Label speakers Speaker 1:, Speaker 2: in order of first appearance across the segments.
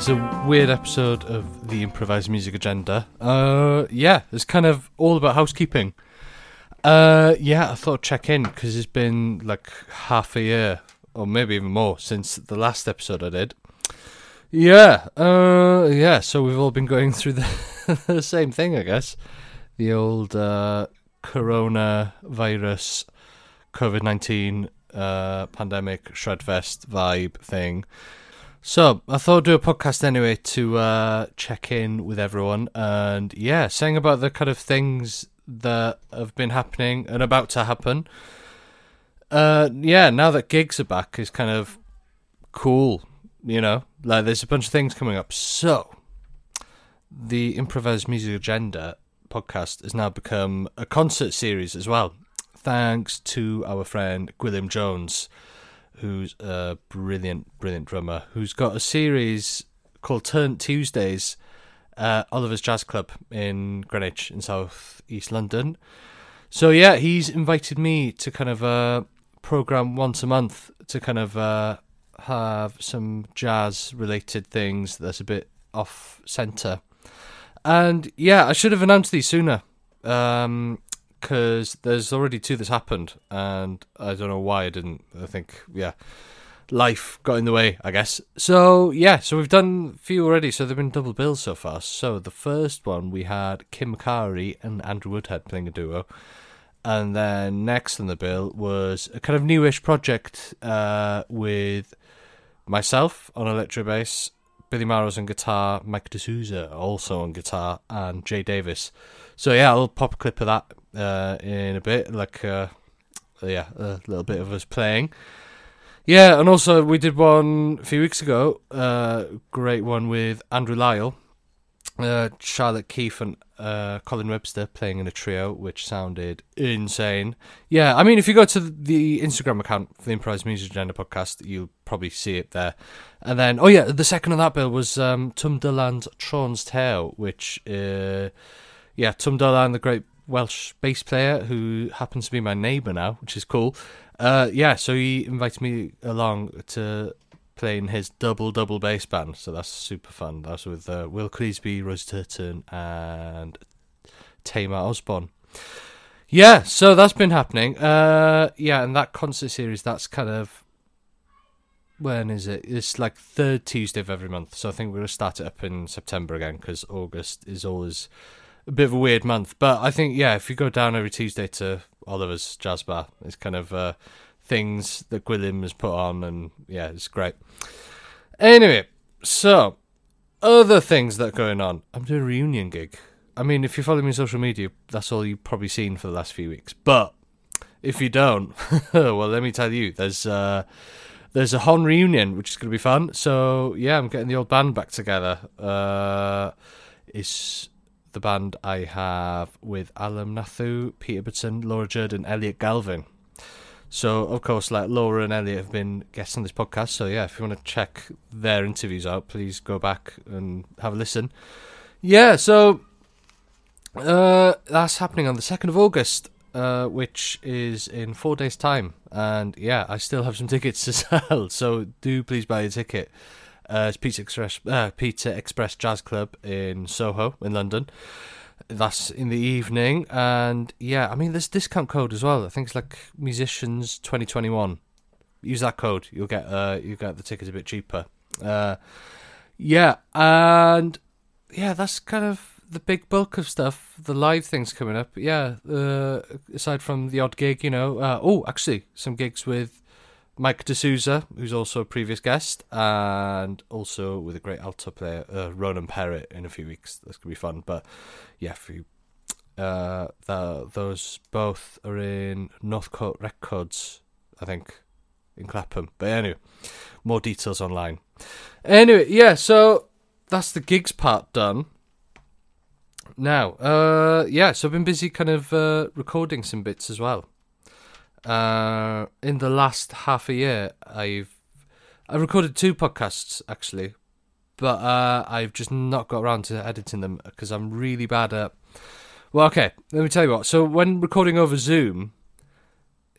Speaker 1: it's a weird episode of the improvised music agenda. Uh, yeah, it's kind of all about housekeeping. Uh, yeah, I thought I'd check in because it's been like half a year, or maybe even more, since the last episode I did. Yeah, uh, yeah. So we've all been going through the, the same thing, I guess. The old uh, Corona virus, COVID nineteen uh, pandemic shredfest vibe thing. So I thought I'd do a podcast anyway to uh, check in with everyone and yeah, saying about the kind of things that have been happening and about to happen. Uh, yeah, now that gigs are back is kind of cool, you know. Like there's a bunch of things coming up. So the improvised music agenda podcast has now become a concert series as well, thanks to our friend Gwilym Jones who's a brilliant, brilliant drummer, who's got a series called Turn Tuesdays at Oliver's Jazz Club in Greenwich in South East London. So yeah, he's invited me to kind of uh, program once a month to kind of uh, have some jazz related things that's a bit off center. And yeah, I should have announced these sooner. Um, because there's already two that's happened, and I don't know why I didn't. I think yeah, life got in the way, I guess. So yeah, so we've done a few already. So they've been double bills so far. So the first one we had Kim Macari and Andrew Woodhead playing a duo. And then next on the bill was a kind of newish project uh, with myself on electro bass, Billy Marrows on guitar, Mike D'Souza also on guitar, and Jay Davis. So yeah, I'll pop a clip of that uh, in a bit, like uh, yeah, a little bit of us playing. Yeah, and also we did one a few weeks ago, uh, great one with Andrew Lisle, uh, Charlotte Keeffe, and uh, Colin Webster playing in a trio, which sounded insane. Yeah, I mean, if you go to the Instagram account for the Improvised Music Agenda podcast, you'll probably see it there. And then, oh yeah, the second on that bill was um, Twm Dylan Tron's Tale, which, uh, yeah, Twm Dylan, the great Welsh bass player who happens to be my neighbour now, which is cool. Uh, yeah, so he invited me along to play in his double double bass band, so that's super fun. That's with uh, Will Cleesby, Rose Turton, and Tamar Osborn. Yeah, so that's been happening. Uh, yeah, and that concert series, that's kind of when is it? It's like third Tuesday of every month. So I think we're gonna start it up in September again because August is always a bit of a weird month. But I think yeah, if you go down every Tuesday to Oliver's Jazz Bar, it's kind of uh, things that Gwilym has put on, and yeah, it's great. Anyway, so other things that are going on. I'm doing a reunion gig. I mean, if you follow me on social media, that's all you've probably seen for the last few weeks. But if you don't, well, let me tell you, there's uh, there's a Hon reunion, which is going to be fun. So yeah, I'm getting the old band back together. Uh, it's the band I have with Alam Nathoo, Peter Butson, Laura Jurd, and Elliot Galvin. So, of course, like Laura and Elliot have been guests on this podcast. So, yeah, if you want to check their interviews out, please go back and have a listen. Yeah, so uh, that's happening on the 2nd of August, uh, which is in four days' time. And yeah, I still have some tickets to sell. So, do please buy a ticket. Uh, Pizza Express, uh, Pizza Express Jazz Club in Soho in London. That's in the evening, and yeah, I mean, there's discount code as well. I think it's like musicians twenty twenty one. Use that code, you'll get uh, you get the tickets a bit cheaper. Uh, yeah, and yeah, that's kind of the big bulk of stuff. The live things coming up, yeah. Uh, aside from the odd gig, you know. Uh, oh, actually, some gigs with Mike D'Souza, who's also a previous guest, and also with a great alto player, uh, Ronan Perrett, in a few weeks. That's going to be fun. But yeah, for you, uh, the, those both are in Northcote Records, I think, in Clapham. But anyway, more details online. Anyway, yeah, so that's the gigs part done. Now, uh, yeah, so I've been busy kind of uh, recording some bits as well uh, in the last half a year, I've I recorded two podcasts actually, but uh, I've just not got around to editing them because I'm really bad at. Well, okay, let me tell you what. So when recording over Zoom,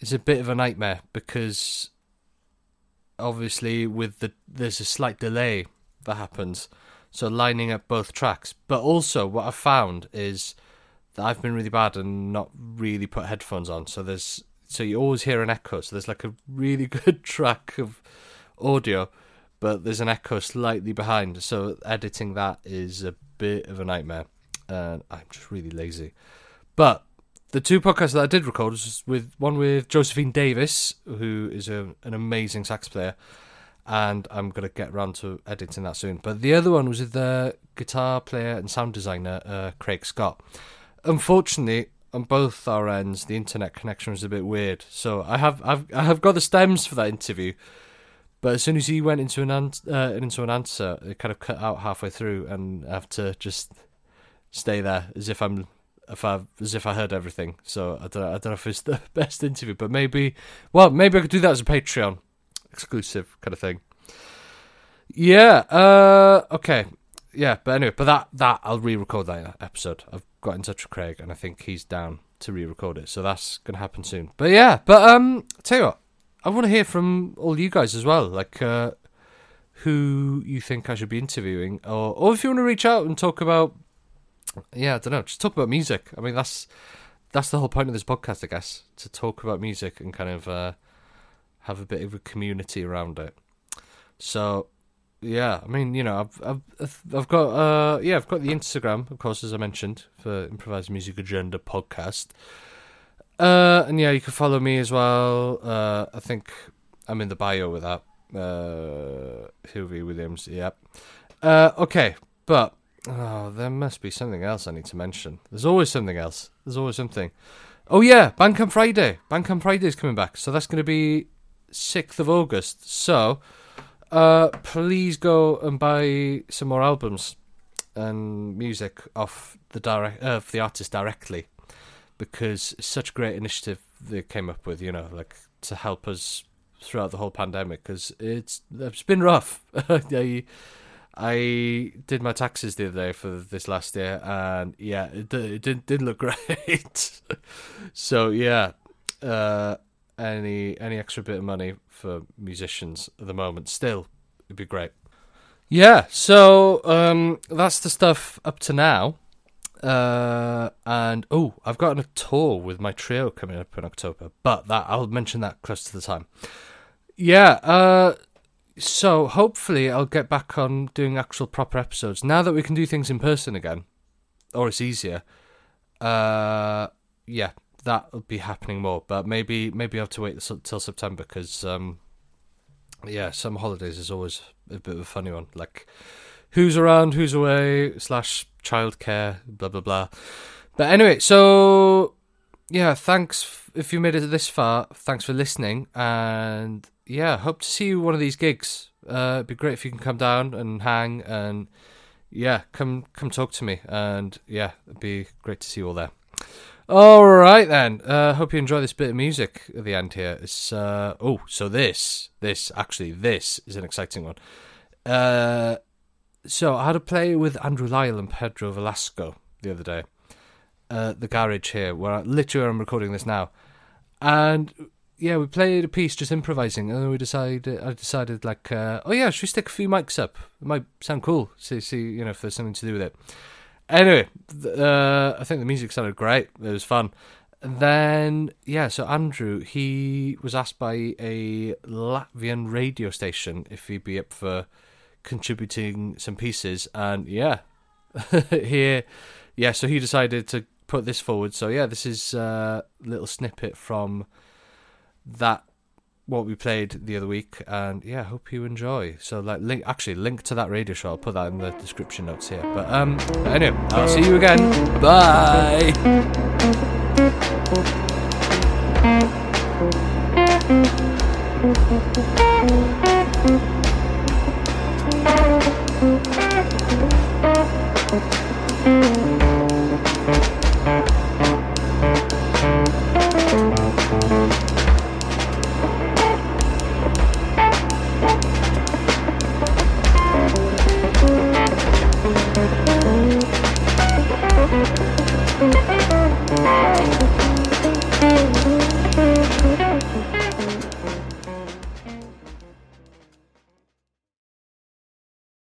Speaker 1: it's a bit of a nightmare because obviously with the there's a slight delay that happens, so lining up both tracks. But also, what I've found is that I've been really bad and not really put headphones on. So there's so you always hear an echo. So there's like a really good track of audio, but there's an echo slightly behind. So editing that is a bit of a nightmare, and I'm just really lazy. But the two podcasts that I did record was with one with Josephine Davies, who is a, an amazing sax player, and I'm gonna get around to editing that soon. But the other one was with the guitar player and sound designer uh, Craig Scott. Unfortunately, on both our ends, the internet connection was a bit weird. So I have I've I have got the stems for that interview, but as soon as he went into an an- uh, into an answer, it kind of cut out halfway through, and I have to just stay there as if I'm if I as if I heard everything. So I don't I don't know if it's the best interview, but maybe well maybe I could do that as a Patreon exclusive kind of thing. Yeah. Uh. Okay. Yeah. But anyway, but that that I'll re-record that episode. I've got in touch with Craig, and I think he's down to re-record it. So that's gonna happen soon. But yeah. But um. Tell you what, I want to hear from all you guys as well. Like uh, who you think I should be interviewing, or or if you want to reach out and talk about. Yeah, I don't know. Just talk about music. I mean, that's that's the whole point of this podcast, I guess, to talk about music and kind of uh, have a bit of a community around it. So, yeah, I mean, you know, I've I've I've got uh yeah, I've got the Instagram, of course, as I mentioned, for Improvised Music Agenda podcast. Uh, and yeah, you can follow me as well. Uh, I think I'm in the bio with that. Uh, Hilary Williams, yep. Uh, okay, but oh, there must be something else I need to mention. There's always something else. There's always something. Oh yeah, Bandcamp Friday. Bandcamp Friday is coming back, so that's going to be sixth of August. So, uh, please go and buy some more albums and music off the direct uh, of the artist directly because such great initiative they came up with. You know, like to help us throughout the whole pandemic because it's it's been rough. I, I did my taxes the other day for this last year, and yeah, it, it didn't didn't look great. so yeah, uh, any any extra bit of money for musicians at the moment still it'd be great. Yeah, so um, that's the stuff up to now. Uh, and oh, I've got a tour with my trio coming up in October, but that I'll mention that close to the time. Yeah, uh, so hopefully I'll get back on doing actual proper episodes now that we can do things in person again, or it's easier. Uh, yeah, that will be happening more, but maybe maybe I have to wait till September because um, yeah, some holidays is always a bit of a funny one, like who's around, who's away, slash childcare, blah blah blah. But anyway, so yeah, thanks if you made it this far. Thanks for listening, and yeah, hope to see you one of these gigs. Uh, it'd be great if you can come down and hang, and yeah, come come talk to me, and yeah, it'd be great to see you all there. All right then. Uh, hope you enjoy this bit of music at the end here. It's uh, oh, so this this actually this is an exciting one. Uh, so I had a play with Andrew Lisle and Pedro Velasco the other day. Uh, the garage here, where I, literally I'm recording this now, and yeah, we played a piece just improvising, and then we decided I decided like, uh, oh yeah, should we stick a few mics up? It might sound cool. See, see, you know, if there's something to do with it. Anyway, uh, I think the music sounded great. It was fun. And then yeah, so Andrew he was asked by a Latvian radio station if he'd be up for contributing some pieces, and yeah, here, yeah, so he decided to put this forward. So yeah, this is a little snippet from that what we played the other week, and yeah, hope you enjoy. So like, link actually link to that radio show. I'll put that in the description notes here. But um, but anyway, I'll see you again. Bye.